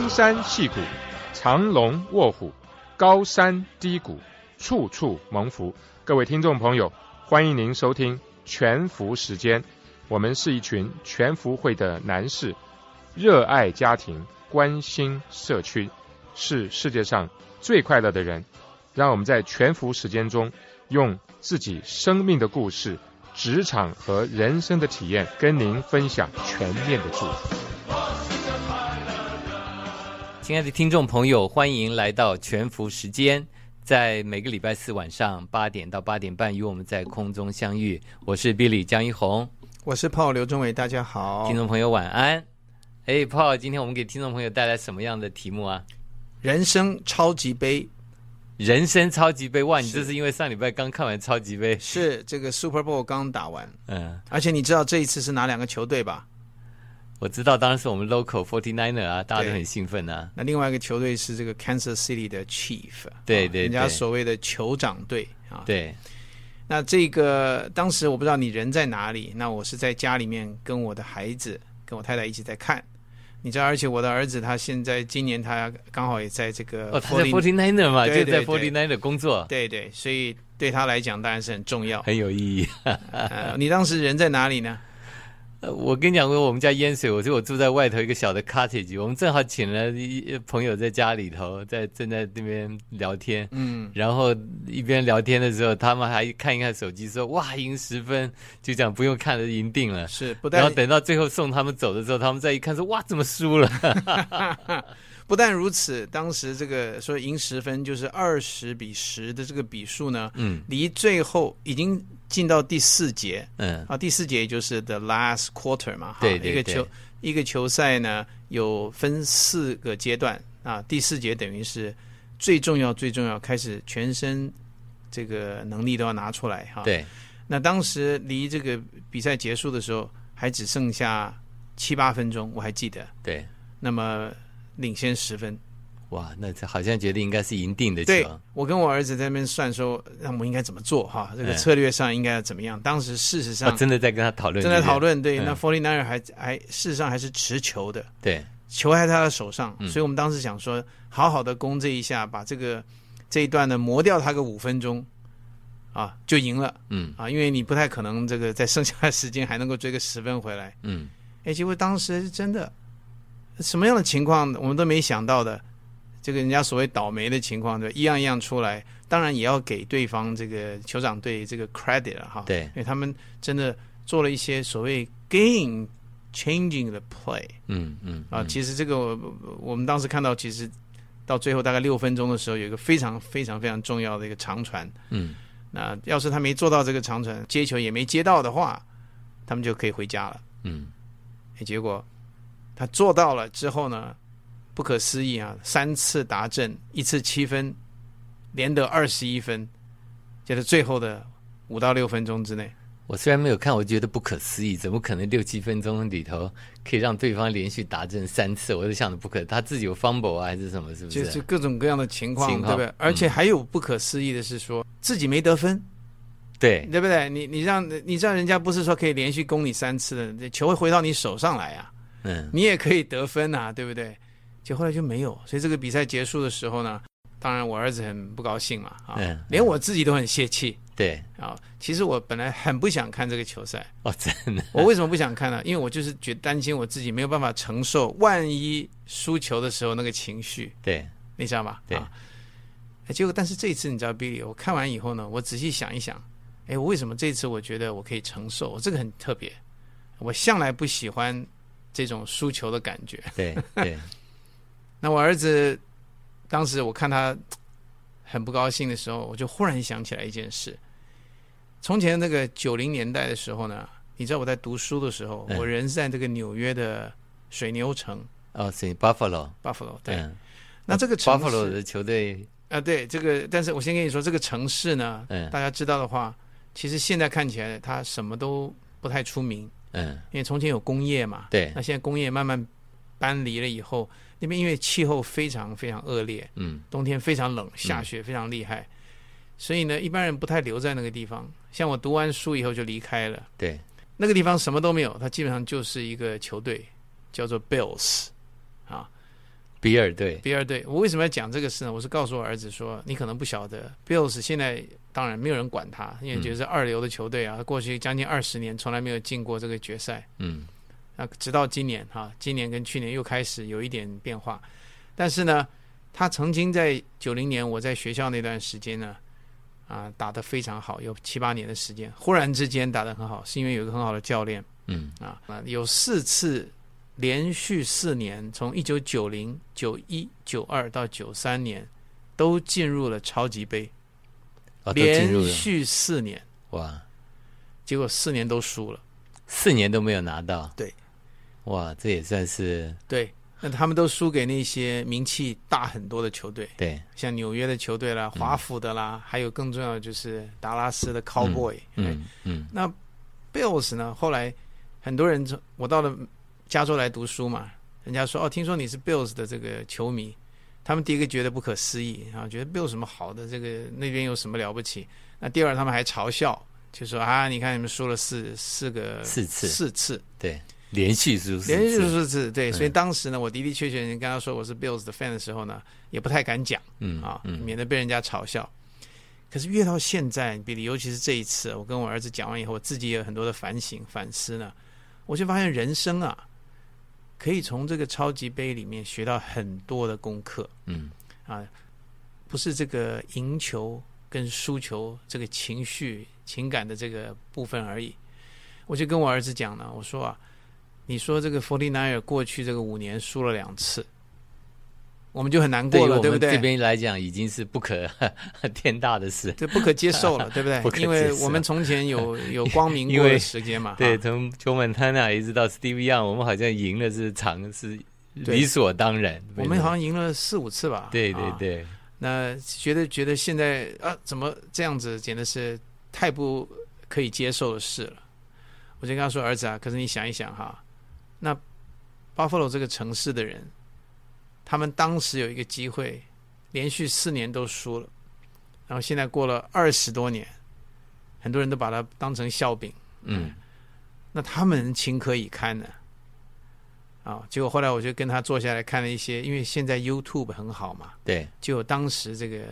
峰山细谷，长龙卧虎，高山低谷，处处蒙福。各位听众朋友，欢迎您收听全福时间。我们是一群全福会的男士，热爱家庭，关心社区，是世界上最快乐的人。让我们在全福时间中，用自己生命的故事、职场和人生的体验，跟您分享全面的祝福。亲爱的听众朋友，欢迎来到全福时间，在每个礼拜四晚上八点到八点半，与我们在空中相遇。我是 Billy 江一红，我是 Paul 刘忠伟，大家好，听众朋友晚安。哎，Paul，今天我们给听众朋友带来什么样的题目啊？人生超级杯，人生超级杯，哇！你这是因为上礼拜刚看完超级杯，是这个 Super Bowl 刚打完，嗯，而且你知道这一次是哪两个球队吧？我知道，当然是我们 local forty niner 啊，大家都很兴奋啊。那另外一个球队是这个 Kansas City 的 Chief，对对，人家所谓的酋长队啊。对。那这个当时我不知道你人在哪里，那我是在家里面跟我的孩子、跟我太太一起在看。你知道，而且我的儿子他现在今年他刚好也在这个哦，他在 forty niner 嘛，就在 forty niner 工作。对对，所以对他来讲当然是很重要，很有意义。你当时人在哪里呢？呃，我跟你讲过，我们家淹水，我说我住在外头一个小的 cottage，我们正好请了一朋友在家里头，在正在那边聊天，嗯，然后一边聊天的时候，他们还看一看手机，说哇赢十分，就讲不用看了赢定了，是，不然后等到最后送他们走的时候，他们再一看说哇怎么输了。不但如此，当时这个说赢十分就是二十比十的这个比数呢，嗯，离最后已经进到第四节，嗯。啊，第四节也就是 the last quarter 嘛，对对一个球一个球赛呢有分四个阶段。啊，第四节等于是最重要最重要，开始全身这个能力都要拿出来哈，对，那当时离这个比赛结束的时候还只剩下七八分钟，我还记得，对，那么。领先十分，哇！那好像觉得应该是赢定的球。对，我跟我儿子在那边算说，那我们应该怎么做哈？这个策略上应该要怎么样？当时事实上真的在跟他讨论，正在讨论。对，那 Forty Nine 还还事实上还是持球的，对，球还在他的手上，所以我们当时想说，好好的攻这一下，把这个这一段呢磨掉他个五分钟，啊，就赢了。嗯啊，因为你不太可能这个在剩下的时间还能够追个十分回来。嗯，哎，结果当时是真的。什么样的情况我们都没想到的，这个人家所谓倒霉的情况，对，一样一样出来。当然也要给对方这个酋长队这个 credit 了哈，对，因为他们真的做了一些所谓 game changing 的 play。嗯嗯啊，其实这个我们当时看到，其实到最后大概六分钟的时候，有一个非常非常非常重要的一个长传。嗯，那要是他没做到这个长传，接球也没接到的话，他们就可以回家了。嗯，结果。他做到了之后呢，不可思议啊！三次达阵，一次七分，连得二十一分，就是最后的五到六分钟之内。我虽然没有看，我觉得不可思议，怎么可能六七分钟里头可以让对方连续达阵三次？我就想的不可，他自己有 fumble 啊，还是什么？是不是？就是各种各样的情况，对不对？而且还有不可思议的是，说自己没得分，对对不对？你你让你让人家不是说可以连续攻你三次的，球会回到你手上来啊。嗯，你也可以得分呐，对不对？就后来就没有，所以这个比赛结束的时候呢，当然我儿子很不高兴嘛，啊，连我自己都很泄气。对啊，其实我本来很不想看这个球赛哦，真的。我为什么不想看呢？因为我就是觉担心我自己没有办法承受，万一输球的时候那个情绪。对，你知道吗？对。结果，但是这一次你知道，Billy，我看完以后呢，我仔细想一想，哎，我为什么这次我觉得我可以承受？我这个很特别，我向来不喜欢。这种输球的感觉，对对。那我儿子当时我看他很不高兴的时候，我就忽然想起来一件事。从前那个九零年代的时候呢，你知道我在读书的时候，我人是在这个纽约的水牛城哦，是 Buffalo，Buffalo 对。那这个 Buffalo 的球队啊，对这个，但是我先跟你说，这个城市呢，大家知道的话，其实现在看起来它什么都不太出名。嗯，因为从前有工业嘛，对，那现在工业慢慢搬离了以后，那边因为气候非常非常恶劣，嗯，冬天非常冷，下雪非常厉害，所以呢，一般人不太留在那个地方。像我读完书以后就离开了，对，那个地方什么都没有，它基本上就是一个球队，叫做 Bills，啊比尔队，比尔队。我为什么要讲这个事呢？我是告诉我儿子说，你可能不晓得，Bills 现在当然没有人管他，因为觉得是二流的球队啊，过去将近二十年从来没有进过这个决赛。嗯那直到今年哈，今年跟去年又开始有一点变化，但是呢，他曾经在九零年我在学校那段时间呢，啊，打得非常好，有七八年的时间，忽然之间打得很好，是因为有一个很好的教练嗯。啊，啊，有四次连续四年，从一九九零、九一、九二到九三年，都进入了超级杯，哦，都进入了。连续四年，哇，结果四年都输了。四年都没有拿到，对，哇，这也算是对，那他们都输给那些名气大很多的球队，对，像纽约的球队啦、华府的啦，还有更重要的就是达拉斯的 Cowboy。嗯嗯那 Bills 呢？后来很多人从我到了加州来读书嘛，人家说哦，听说你是 Bills 的这个球迷，他们第一个觉得不可思议啊，觉得 Bills 什么好的，这个那边有什么了不起？那第二，他们还嘲笑，就说啊，你看你们输了四四个四次四次，对，连续输四连续次，数字，对，嗯所以当时呢，我的的确确，人跟他说我是 Bills 的 fan 的时候呢，也不太敢讲嗯啊，嗯。免得被人家嘲笑。可是越到现在，比利尤其是这一次，我跟我儿子讲完以后，我自己也有很多的反省反思呢，我就发现人生啊，可以从这个超级杯里面学到很多的功课。嗯。啊，不是这个赢球跟输球这个情绪情感的这个部分而已。我就跟我儿子讲呢，我说啊，你说这个 Forty Nine 过去这个五年输了两次，我们就很难过了，对对不对？这边来讲，已经是不可 天大的事。这不可接受了，对不对？因为我们从前有 有光明过因为的时间嘛，对，从 Joe Montana 一直到 Steve Young，我们好像赢了是常是理所当然。我们好像赢了四五次吧？对对啊对，那觉得觉得现在啊，怎么这样子，简直是太不可以接受的事了。我就跟他说：“儿子啊，可是你想一想哈，那 Buffalo 这个城市的人，他们当时有一个机会，连续四年都输了，然后现在过了二十多年，很多人都把它当成笑柄，嗯。那他们情何以堪呢？啊，结果后来我就跟他坐下来看了一些，因为现在 YouTube 很好嘛，对，就有当时这个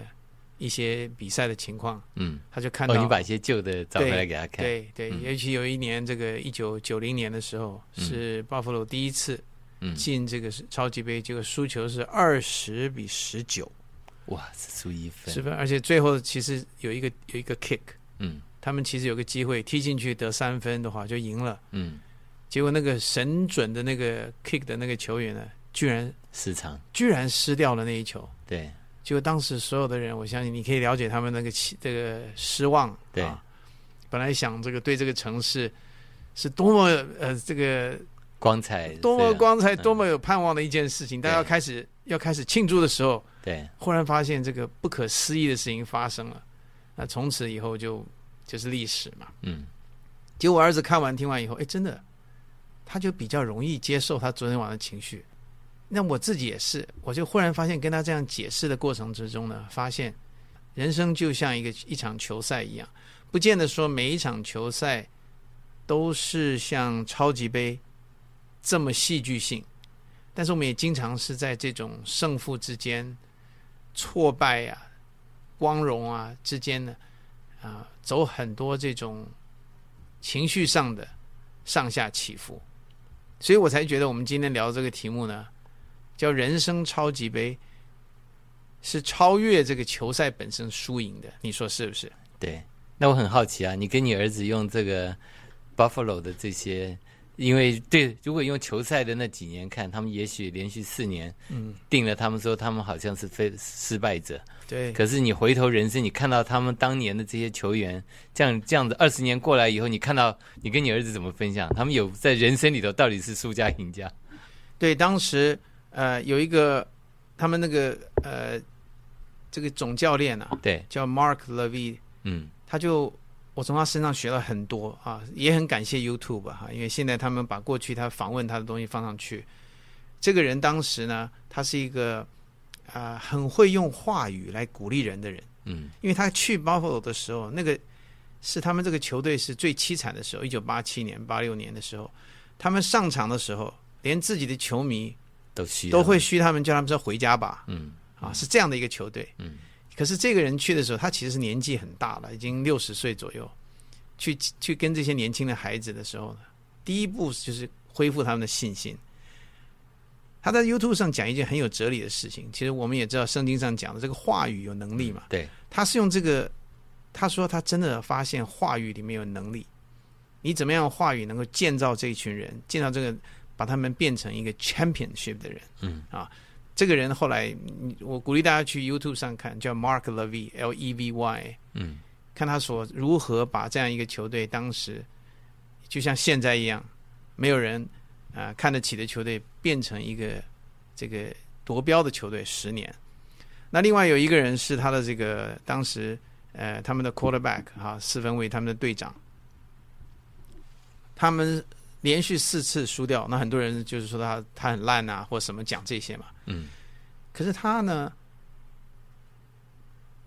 一些比赛的情况，嗯，他就看到，哦，你把一些旧的找回来给他看。对对，嗯。尤其有一年这个一九九零年的时候，嗯。是 Buffalo 第一次嗯，进这个超级杯，结果输球是二十比十九，哇，只输一分。十分，而且最后其实有一个有一个 kick，嗯。他们其实有个机会踢进去得三分的话就赢了，嗯，结果那个神准的那个 kick 的那个球员呢，居然失常。居然失掉了那一球。对结果当时所有的人，我相信你可以了解他们那个气这个失望。对啊，本来想这个对这个城市是多么呃这个光彩，多么光彩、嗯多么有盼望的一件事情，大家要开始要开始庆祝的时候，对，忽然发现这个不可思议的事情发生了。那从此以后就就是历史嘛。嗯结果我儿子看完听完以后，哎，真的，他就比较容易接受他昨天晚上的情绪。那我自己也是，我就忽然发现，跟他这样解释的过程之中呢，发现人生就像一个一场球赛一样，不见得说每一场球赛都是像超级杯这么戏剧性，但是我们也经常是在这种胜负之间、挫败啊、光荣啊之间呢，啊，走很多这种情绪上的上下起伏，所以我才觉得我们今天聊这个题目呢，叫“人生超级杯”，是超越这个球赛本身输赢的，你说是不是？对。那我很好奇啊，你跟你儿子用这个 Buffalo 的这些，因为对，如果用球赛的那几年看，他们也许连续四年嗯，定了，他们说他们好像是非失败者。对，可是你回头人生，你看到他们当年的这些球员，这样这样子，二十年过来以后，你看到你跟你儿子怎么分享？他们有在人生里头到底是输家赢家？对，当时呃有一个他们那个呃这个总教练啊，对，叫 Mark Levy，嗯。他就我从他身上学了很多啊，也很感谢 YouTube 哈、因为现在他们把过去他访问他的东西放上去。这个人当时呢，他是一个啊、呃很会用话语来鼓励人的人，嗯。因为他去 Buffalo 的时候，那个是他们这个球队是最凄惨的时候，一九八七年、八六年的时候，他们上场的时候，连自己的球迷都都会嘘他们，叫他们说回家吧，嗯。啊，是这样的一个球队。嗯，可是这个人去的时候，他其实是年纪很大了，已经六十岁左右，去去跟这些年轻的孩子的时候呢，第一步就是恢复他们的信心。他在 YouTube 上讲一件很有哲理的事情，其实我们也知道圣经上讲的这个话语有能力嘛，对，他是用这个，他说他真的发现话语里面有能力，你怎么样话语能够建造这一群人，建造这个把他们变成一个 championship 的人，嗯。啊，这个人后来嗯我鼓励大家去 YouTube 上看，叫 Mark Levy L E V Y，嗯。看他所如何把这样一个球队当时就像现在一样，没有人啊、呃看得起的球队变成一个这个夺标的球队十年。那另外有一个人是他的这个当时呃他们的 quarterback 哈、四分卫他们的队长，他们连续四次输掉，那很多人就是说他他很烂啊或什么讲这些嘛。嗯。可是他呢，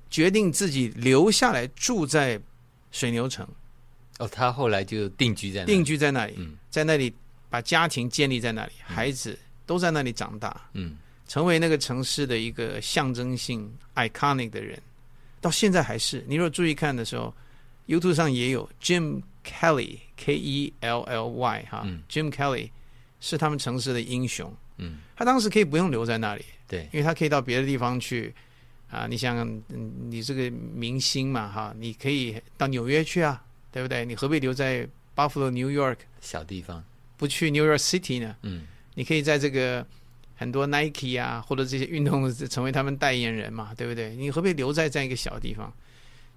决定自己留下来住在水牛城，哦，他后来就定居在那定居在那里，嗯。在那里把家庭建立在那里，孩子都在那里长大，嗯。成为那个城市的一个象征性 iconic 的人，到现在还是。你如果注意看的时候，YouTube 上也有 Jim Kelly K E L L Y 哈、嗯 j i m Kelly 是他们城市的英雄。嗯，他当时可以不用留在那里，对，因为他可以到别的地方去啊。你想，嗯你这个明星嘛，哈，你可以到纽约去啊，对不对？你何必留在 Buffalo New York 小地方，不去 New York City 呢？嗯你可以在这个很多 Nike 啊，或者这些运动成为他们代言人嘛，对不对？你何必留在这样一个小地方？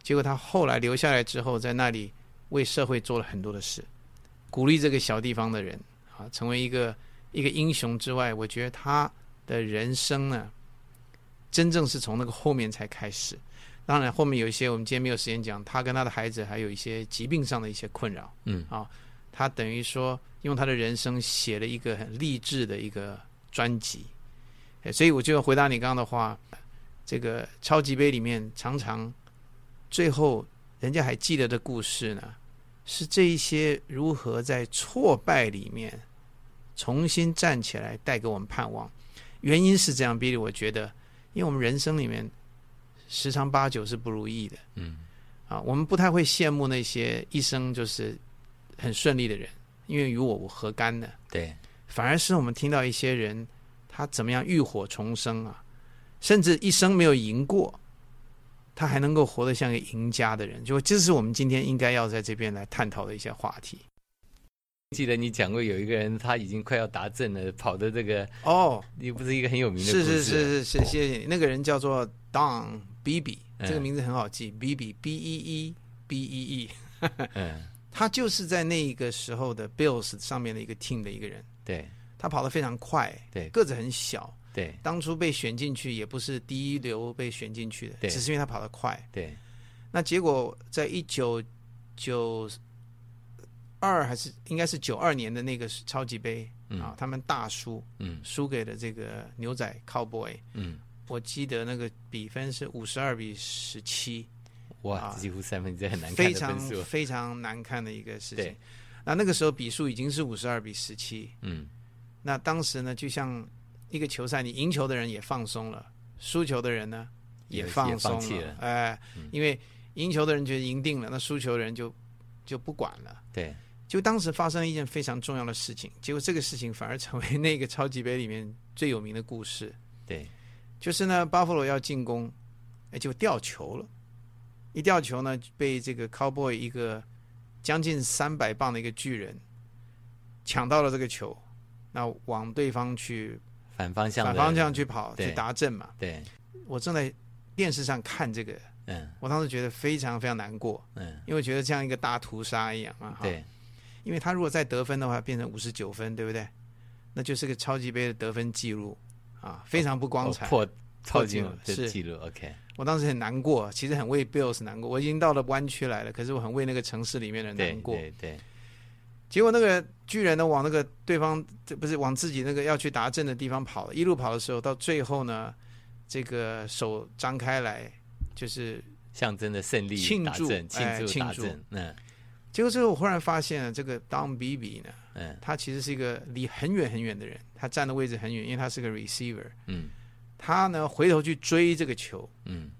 结果他后来留下来之后，在那里为社会做了很多的事，鼓励这个小地方的人啊，成为一个一个英雄之外，我觉得他的人生呢，真正是从那个后面才开始。当然，后面有一些我们今天没有时间讲，他跟他的孩子还有一些疾病上的一些困扰。嗯啊他等于说用他的人生写了一个很励志的一个专辑，哎所以我就回答你刚刚的话，这个超级杯里面常常最后人家还记得的故事呢，是这一些如何在挫败里面重新站起来，带给我们盼望。原因是这样，比利我觉得，因为我们人生里面十常八九是不如意的，嗯。啊，我们不太会羡慕那些一生就是很顺利的人，因为与我无何干呢？对，反而是我们听到一些人他怎么样浴火重生啊，甚至一生没有赢过，他还能够活得像个赢家的人，就这是我们今天应该要在这边来探讨的一些话题。记得你讲过有一个人他已经快要达阵了，跑的这个哦，又不是一个很有名的故事，是是是是是，谢谢你。那个人叫做 Don Beebe，嗯。这个名字很好记，Beebe B E E B E E，嗯，他就是在那个时候的 Bills 上面的一个 team 的一个人。对。他跑得非常快，对。个子很小，对。当初被选进去也不是第一流被选进去的，只是因为他跑得快。对，那结果在一九九二还是应该是九二年的那个超级杯、嗯。啊，他们大输，嗯。输给了这个牛仔 Cowboy。嗯，我记得那个比分是五十二比十七，哇，啊几乎三分之一很难看非常非常难看的一个事情。那那个时候比数已经是五十二比十七，嗯。那当时呢，就像一个球赛，你赢球的人也放松了，输球的人呢也放松弃了。哎、嗯。因为赢球的人觉得赢定了，那输球的人就就不管了。对，就当时发生了一件非常重要的事情，结果这个事情反而成为那个超级杯里面最有名的故事，对，就是呢，巴弗罗要进攻，哎，就掉球了，一掉球呢，被这个 Cowboy 一个将近三百磅的一个巨人抢到了这个球，那往对方去反方向反方向去跑去达阵嘛。对，我正在电视上看这个，嗯我当时觉得非常非常难过，嗯，因为觉得像一个大屠杀一样啊。哈，对，因为他如果再得分的话，变成五十九分，对不对？那就是个超级杯的得分记录啊，非常不光彩。哦破超级记录是的记录，OK，我当时很难过，其实很为 Bills 难过。我已经到了湾区来了，可是我很为那个城市里面的难过。对对，结果那个巨人呢，往那个对方这不是往自己那个要去达阵的地方跑了，一路跑的时候，到最后呢，这个手张开来，就是象征的胜利庆祝，庆祝哎庆祝，嗯。结果最后我忽然发现了，这个 Don Beebe 呢，嗯。他其实是一个离很远很远的人，他站的位置很远，因为他是个 receiver。嗯。他呢回头去追这个球，嗯。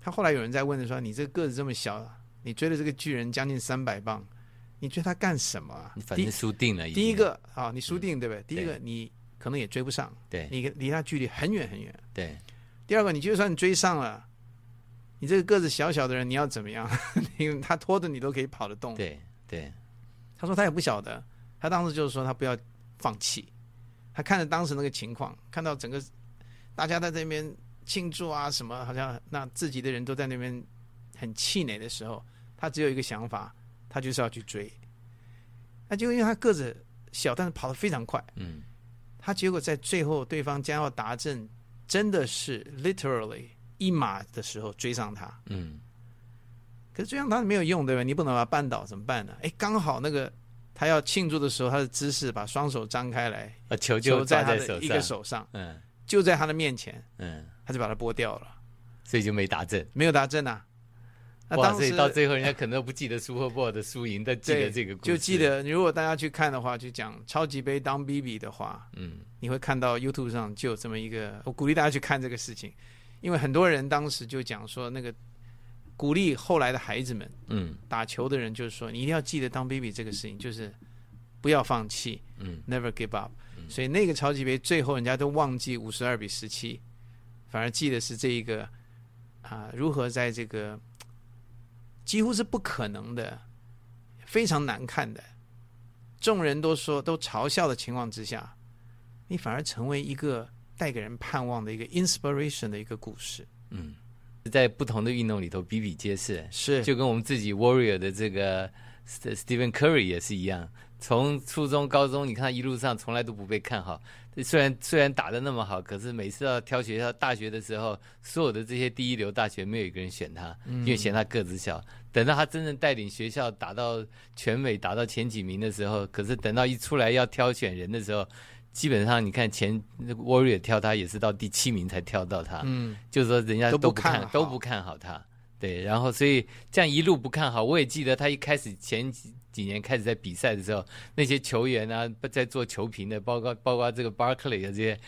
他后来有人在问的说：“你这个个子这么小，你追了这个巨人将近三百磅，你追他干什么啊你？”反正输定了。第一个啊，你输定对不对？第一个你可能也追不上，对你离他距离很远很远。对第二个，你就算追上了，你这个个子小小的人，你要怎么样？因为他拖着你都可以跑得动。对对，他说他也不晓得，他当时就是说他不要放弃。他看着当时那个情况，看到整个大家在这边庆祝啊什么，好像那自己的人都在那边很气馁的时候，他只有一个想法，他就是要去追。那就因为他个子小，但是跑得非常快，嗯他结果在最后对方将要达阵，真的是 literally 一马的时候追上他。嗯可是追上他没有用，对吧？你不能把他绊倒，怎么办呢？哎，刚好那个他要庆祝的时候，他的姿势把双手张开来，啊，球球就在他的一个手上。嗯就在他的面前，嗯，他就把它拨掉了，所以就没打正。没有达阵啊。那，当时到最后人家可能都不记得 Super Bowl 的输赢，但记得这个故事。就记得，如果大家去看的话，就讲超级杯当 BB 的话，嗯。你会看到 YouTube 上就有这么一个，我鼓励大家去看这个事情，因为很多人当时就讲说，那个鼓励后来的孩子们嗯。打球的人，就是说你一定要记得当 BB 这个事情，就是不要放弃嗯，never give up。嗯。所以那个超级杯最后人家都忘记五十二比十七，反而记得是这一个啊、如何在这个几乎是不可能的、非常难看的，众人都说都嘲笑的情况之下，你反而成为一个带给人盼望的一个 inspiration 的一个故事。嗯，在不同的运动里头比比皆是。是就跟我们自己 Warrior 的这个 St- Stephen Curry 也是一样，从初中、高中，你看他一路上从来都不被看好。虽然虽然打得那么好，可是每次要挑学校大学的时候，所有的这些第一流大学没有一个人选他，因为嫌他个子小。等到他真正带领学校打到全美、打到前几名的时候，可是等到一出来要挑选人的时候，基本上你看前那个 Warrior 挑他也是到第七名才挑到他。嗯，就是说人家都都不看都不看好他，对，然后所以这样一路不看好。我也记得他一开始前几几年开始在比赛的时候，那些球员啊，在做球评的，包括包括这个 Barclay 的这些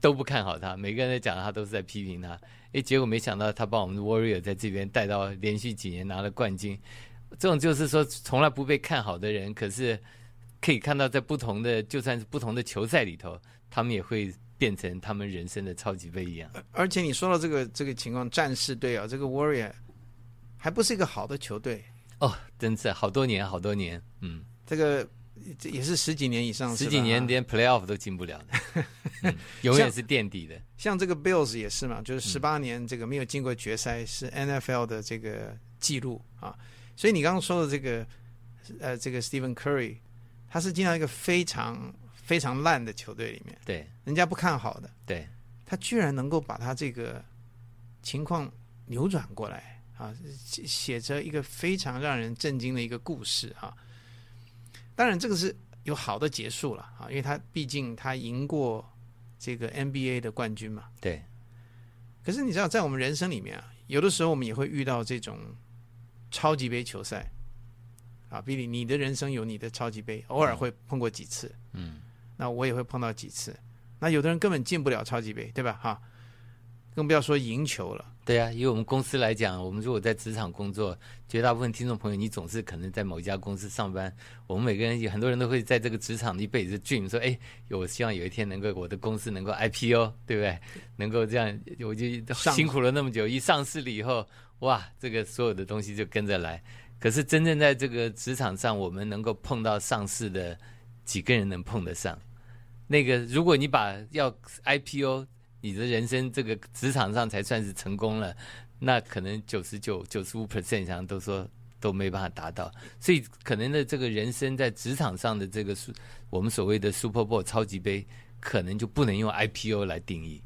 都不看好他，每个人在讲他都是在批评他。诶，结果没想到他把我们的 Warrior 在这边带到连续几年拿了冠军。这种就是说从来不被看好的人，可是可以看到在不同的就算是不同的球赛里头，他们也会变成他们人生的超级杯一样。而且你说到这个这个情况，战士队啊，这个 Warrior 还不是一个好的球队，哦，真是好多年，好多年，嗯，这个这也是十几年以上，十几年连。playoff 都进不了的，嗯永远是垫底的。像这个 Bills 也是嘛，嗯就是十八年这个没有进过决赛，是 NFL 的这个记录啊。所以你刚刚说的这个呃，这个 Stephen Curry，他是进到一个非常非常烂的球队里面，对人家不看好的，对，他居然能够把他这个情况扭转过来啊，写写着一个非常让人震惊的一个故事啊。当然，这个是有好的结束了啊，因为他毕竟他赢过这个 NBA 的冠军嘛。对，可是你知道，在我们人生里面啊，有的时候我们也会遇到这种超级杯球赛啊。比利，你的人生有你的超级杯，偶尔会碰过几次，嗯，那我也会碰到几次。那有的人根本进不了超级杯，对吧？哈，更不要说赢球了。对啊，以我们公司来讲，我们如果在职场工作，绝大部分听众朋友，你总是可能在某一家公司上班。我们每个人有很多人都会在这个职场一辈子 dream 说，哎，我希望有一天能够我的公司能够 IPO，对不对？能够这样，我就辛苦了那么久，一上市了以后，哇，这个所有的东西就跟着来。可是真正在这个职场上，我们能够碰到上市的几个人能碰得上？那个，如果你把要 IPO，你的人生这个职场上才算是成功了，那可能九十九、九十五 percent 以上都说都没办法达到，所以可能的这个人生在职场上的这个是我们所谓的 Super Bowl 超级杯，可能就不能用 IPO 来定义。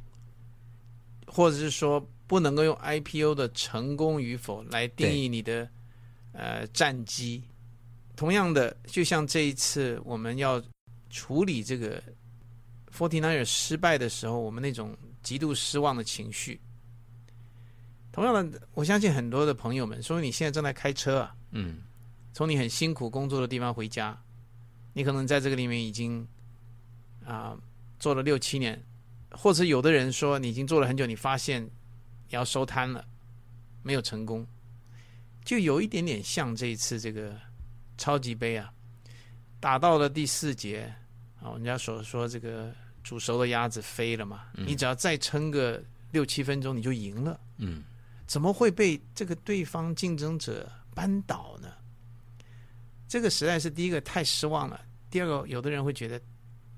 或者是说不能够用 IPO 的成功与否来定义你的呃战绩。同样的，就像这一次我们要处理这个 Forty Nine 失败的时候，我们那种极度失望的情绪。同样的，我相信很多的朋友们说，你现在正在开车啊，嗯。从你很辛苦工作的地方回家，你可能在这个里面已经啊、做了六七年，或者有的人说你已经做了很久，你发现你要收摊了，没有成功，就有一点点像这一次这个超级杯啊，打到了第四节啊，人家所说这个煮熟的鸭子飞了嘛，你只要再撑个六七分钟你就赢了。嗯怎么会被这个对方竞争者扳倒呢？这个实在是第一个太失望了，第二个有的人会觉得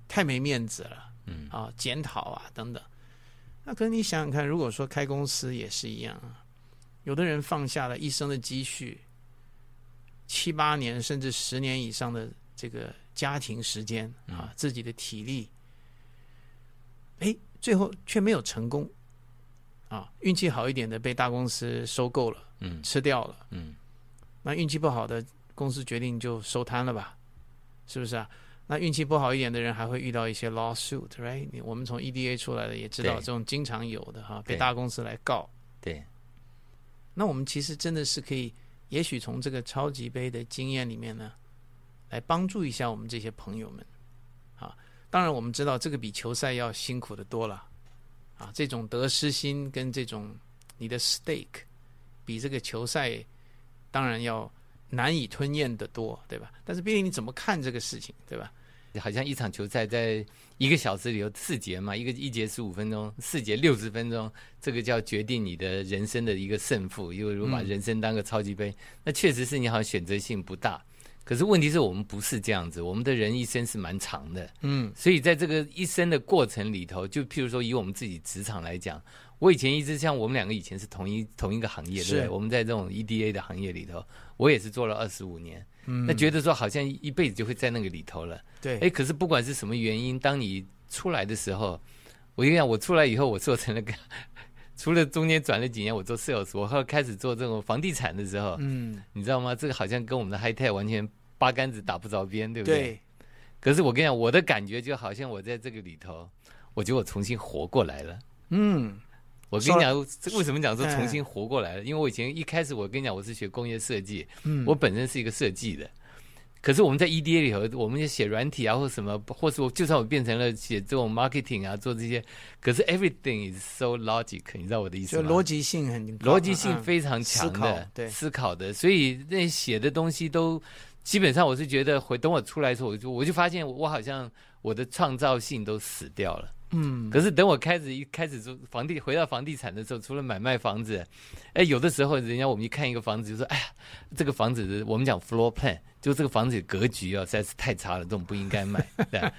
太没面子了嗯啊，检讨啊等等。那可是你想想看，如果说开公司也是一样啊，有的人放下了一生的积蓄，七八年甚至十年以上的这个家庭时间啊，自己的体力，哎，最后却没有成功啊，运气好一点的被大公司收购了，嗯吃掉了。嗯那运气不好的公司决定就收摊了吧，是不是啊？那运气不好一点的人还会遇到一些 lawsuit，right？我们从 EDA 出来的也知道，这种经常有的哈，被大公司来告。对，那我们其实真的是可以，也许从这个超级杯的经验里面呢，来帮助一下我们这些朋友们。啊，当然我们知道这个比球赛要辛苦的多了，啊，这种得失心跟这种你的 stake 比这个球赛当然要难以吞咽的多，对吧？但是毕竟你怎么看这个事情，对吧？好像一场球赛在一个小时里有四节嘛，一个一节十五分钟，四节六十分钟，这个叫决定你的人生的一个胜负。因为如果把嗯人生当个超级杯，那确实是你好像选择性不大。可是问题是我们不是这样子，我们的人一生是蛮长的，嗯。所以在这个一生的过程里头，就譬如说以我们自己职场来讲，我以前一直像我们两个以前是同一同一个行业，对不对？是我们在这种 EDA 的行业里头，我也是做了二十五年，嗯，那觉得说好像一辈子就会在那个里头了。对，哎，可是不管是什么原因，当你出来的时候，我跟你讲，我出来以后，我做成了个，除了中间转了几年我做 sales，我后来开始做这种房地产的时候，嗯，你知道吗？这个好像跟我们的 high tech 完全八竿子打不着边，对不对？对，可是我跟你讲，我的感觉就好像我在这个里头，我觉得我重新活过来了。嗯我跟你讲，这为什么讲说哎重新活过来了？因为我以前一开始，我跟你讲，我是学工业设计，嗯，我本身是一个设计的，可是我们在 EDA 里头，我们就写软体啊，或什么，或是我就算我变成了写这种 marketing 啊，做这些，可是 everything is so logic，你知道我的意思吗？就逻辑性很逻辑性嗯非常强的，对思考的，所以那写的东西都基本上，我是觉得回等我出来的时候，我就我就发现我好像我的创造性都死掉了。嗯，可是等我开始一开始做房地回到房地产的时候，除了买卖房子，哎，有的时候人家我们一看一个房子就说，哎呀，这个房子的我们讲 floor plan，就这个房子的格局啊，实在是太差了，这种不应该买，对吧。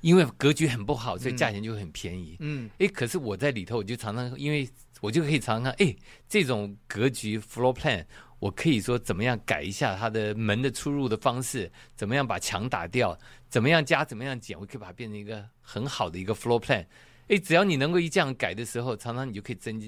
因为格局很不好，所以价钱就很便宜。嗯哎，可是我在里头，我就常常，因为我就可以常常看，哎，这种格局 floor plan，我可以说怎么样改一下它的门的出入的方式，怎么样把墙打掉，怎么样加，怎么样减，我可以把它变成一个很好的一个 floor plan。哎，只要你能够一这样改的时候，常常你就可以增，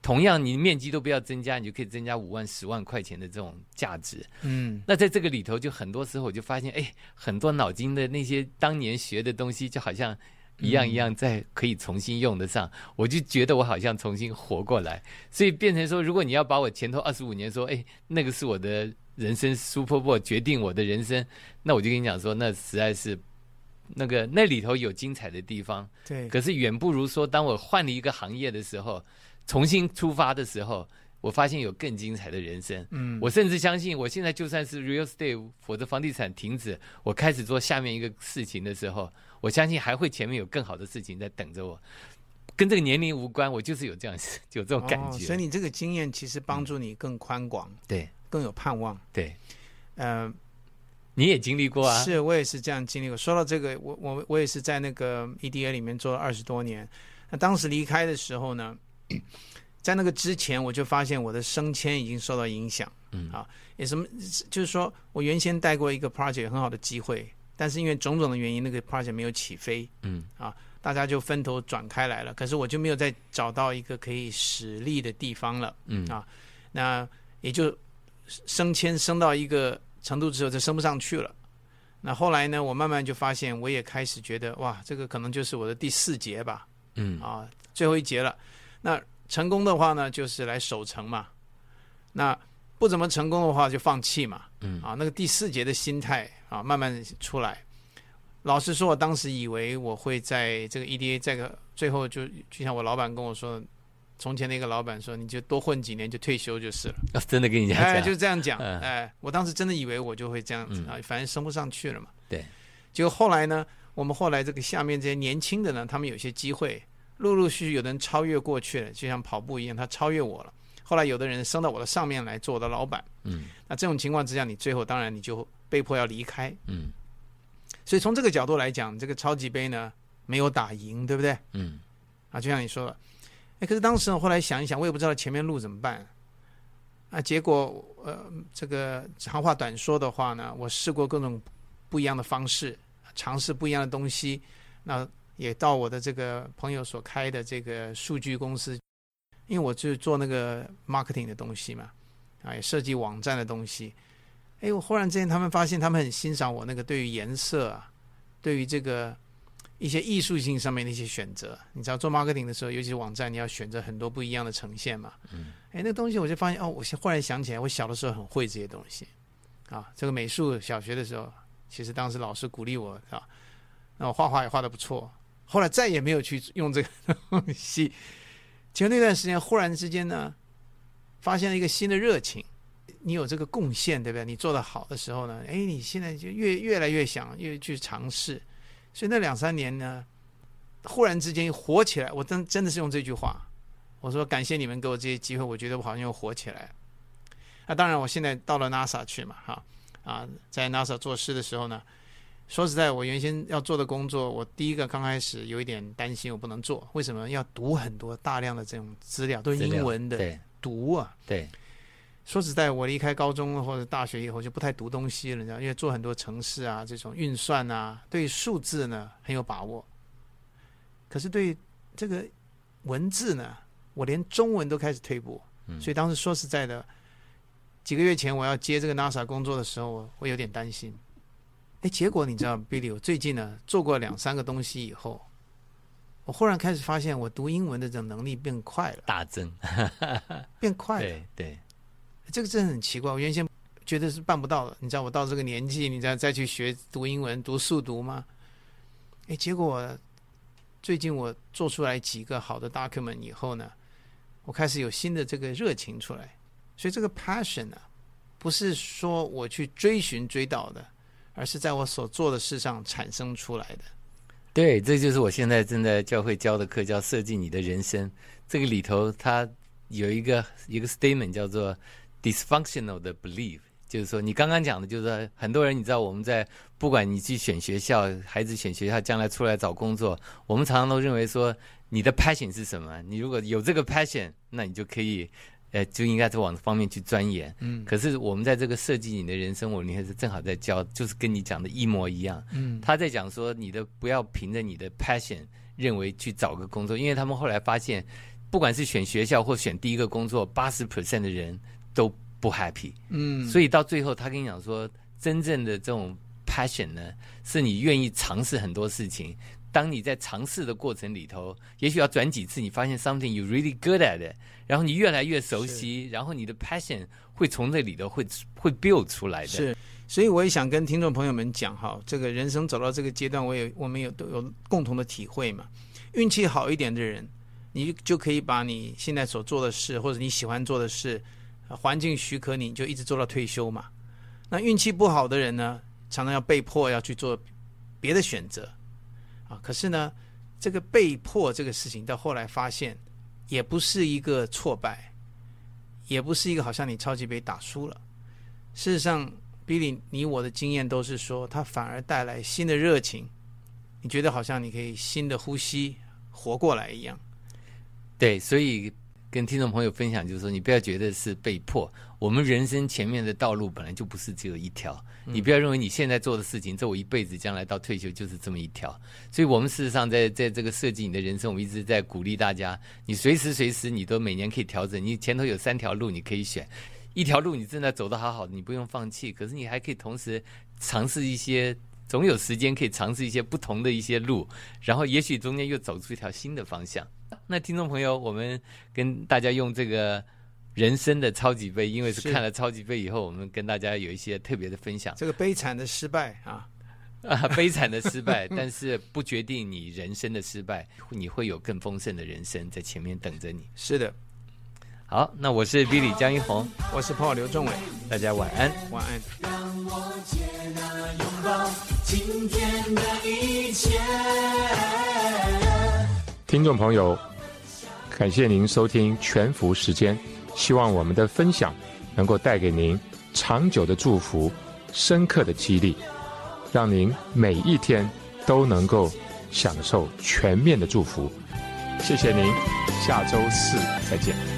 同样你面积都不要增加，你就可以增加五万、十万块钱的这种价值。嗯那在这个里头，就很多时候我就发现，哎，很多脑筋的那些当年学的东西，就好像一样一样在可以重新用得上。我就觉得我好像重新活过来，所以变成说，如果你要把我前头二十五年说，哎，那个是我的人生 Super Bowl 决定我的人生，那我就跟你讲说，那实在是那个那里头有精彩的地方，对，可是远不如说，当我换了一个行业的时候，重新出发的时候，我发现有更精彩的人生。嗯我甚至相信，我现在就算是 real estate 我的房地产停止，我开始做下面一个事情的时候，我相信还会前面有更好的事情在等着我。跟这个年龄无关，我就是有这样有这种感觉。哦所以你这个经验其实帮助你更宽广，对更有盼望。对，呃，你也经历过啊。是我也是这样经历过。说到这个，我我我也是在那个 EDA 里面做了二十多年。那当时离开的时候呢，在那个之前我就发现我的升迁已经受到影响。嗯啊，也什么就是说我原先带过一个 project 很好的机会，但是因为种种的原因，那个 project 没有起飞，嗯啊大家就分头转开来了。可是我就没有再找到一个可以使力的地方了。嗯啊那也就升迁升到一个程度之后，就升不上去了。那后来呢，我慢慢就发现，我也开始觉得，哇，这个可能就是我的第四节吧，嗯啊，最后一节了。那成功的话呢，就是来守城嘛；那不怎么成功的话，就放弃嘛。嗯啊，那个第四节的心态，啊，慢慢出来。老实说，我当时以为我会在这个 EDA 这个最后就就像我老板跟我说，从前那个老板说，你就多混几年就退休就是了。哦 真的跟你讲哎，讲，就这样讲。嗯哎，我当时真的以为我就会这样子嗯啊，反正升不上去了嘛。对。结果后来呢，我们后来这个下面这些年轻的呢，他们有些机会，陆陆续续有的人超越过去了，就像跑步一样，他超越我了。后来有的人升到我的上面来做我的老板。嗯那这种情况之下，你最后当然你就被迫要离开。嗯所以从这个角度来讲，这个超级杯呢没有打赢，对不对？嗯啊，就像你说的，哎，可是当时我后来想一想，我也不知道前面路怎么办。啊，结果呃，这个长话短说的话呢，我试过各种不一样的方式，尝试不一样的东西。那也到我的这个朋友所开的这个数据公司，因为我就是做那个 marketing 的东西嘛，啊，也设计网站的东西。哎，我忽然之间他们发现，他们很欣赏我那个对于颜色啊，对于这个一些艺术性上面的一些选择。你知道做 marketing 的时候，尤其是网站，你要选择很多不一样的呈现嘛。嗯。哎，那个东西我就发现哦，我现忽然想起来，我小的时候很会这些东西啊。这个美术小学的时候，其实当时老师鼓励我啊，那我画画也画的不错。后来再也没有去用这个东西。结果那段时间忽然之间呢，发现了一个新的热情。你有这个贡献，对不对？你做得好的时候呢，哎，你现在就越越来越想越去尝试。所以那两三年呢，忽然之间火起来。我真真的是用这句话，我说感谢你们给我这些机会，我觉得我好像又火起来了。那当然，我现在到了 NASA 去嘛，哈啊，在 NASA 做事的时候呢，说实在，我原先要做的工作，我第一个刚开始有一点担心，我不能做。为什么要读很多大量的这种资料，都是英文的对读啊？对，说实在，我离开高中或者大学以后就不太读东西了，你知道，因为做很多城市啊，这种运算啊，对数字呢很有把握。可是对这个文字呢，我连中文都开始退步。嗯所以当时说实在的，几个月前我要接这个 NASA 工作的时候，我我有点担心。哎，结果你知道，Billy，我最近呢做过两三个东西以后，我忽然开始发现，我读英文的这种能力变快了，大增，变快了。对对，这个真的很奇怪，我原先觉得是办不到的。你知道我到这个年纪，你再再去学读英文、读速读吗？哎，结果最近我做出来几个好的 document 以后呢，我开始有新的这个热情出来。所以这个 passion 啊，不是说我去追寻追到的，而是在我所做的事上产生出来的。对，这就是我现在正在教会教的课，叫设计你的人生。这个里头它有一个一个 statement 叫做 dysfunctional 的 belief，就是说你刚刚讲的，就是说很多人你知道我们在不管你去选学校，孩子选学校，将来出来找工作，我们常常都认为说你的 passion 是什么？你如果有这个 passion，那你就可以。呃，就应该是往这方面去钻研。嗯可是我们在这个设计你的人生，我你还是正好在教，就是跟你讲的一模一样。嗯他在讲说，你的不要凭着你的 passion 认为去找个工作，因为他们后来发现，不管是选学校或选第一个工作，八十 percent 的人都不 happy。嗯，所以到最后，他跟你讲说，真正的这种 passion 呢，是你愿意尝试很多事情。当你在尝试的过程里头，也许要转几次，你发现 something you really good at it，然后你越来越熟悉，然后你的 passion 会从这里头会会 build 出来的。是，所以我也想跟听众朋友们讲哈，这个人生走到这个阶段，我也我们有都有共同的体会嘛。运气好一点的人，你就可以把你现在所做的事，或者你喜欢做的事，呃环境许可你，就一直做到退休嘛。那运气不好的人呢，常常要被迫要去做别的选择啊。可是呢，这个被迫这个事情，到后来发现，也不是一个挫败，也不是一个好像你超级杯打输了。事实上比利你我的经验都是说，它反而带来新的热情。你觉得好像你可以新的呼吸，活过来一样。对，所以跟听众朋友分享，就是说，你不要觉得是被迫，我们人生前面的道路本来就不是只有一条。你不要认为你现在做的事情，这我一辈子将来到退休就是这么一条。所以，我们事实上在在这个设计你的人生，我们一直在鼓励大家，你随时随时你都每年可以调整，你前头有三条路你可以选。一条路你正在走得好好的，你不用放弃，可是你还可以同时尝试一些，总有时间可以尝试一些不同的一些路，然后也许中间又走出一条新的方向。那听众朋友，我们跟大家用这个人生的超级杯，因为是是看了超级杯以后，我们跟大家有一些特别的分享这个悲惨的失败啊，啊，悲惨的失败，但是不决定你人生的失败，你会有更丰盛的人生在前面等着你。是的，好，那我是 Billy 江一红，我是 Paul 刘仲伟，大家晚安。晚安。今天的一切。听众朋友，感谢您收听全福时间，希望我们的分享能够带给您长久的祝福、深刻的激励，让您每一天都能够享受全面的祝福。谢谢您，下周四再见。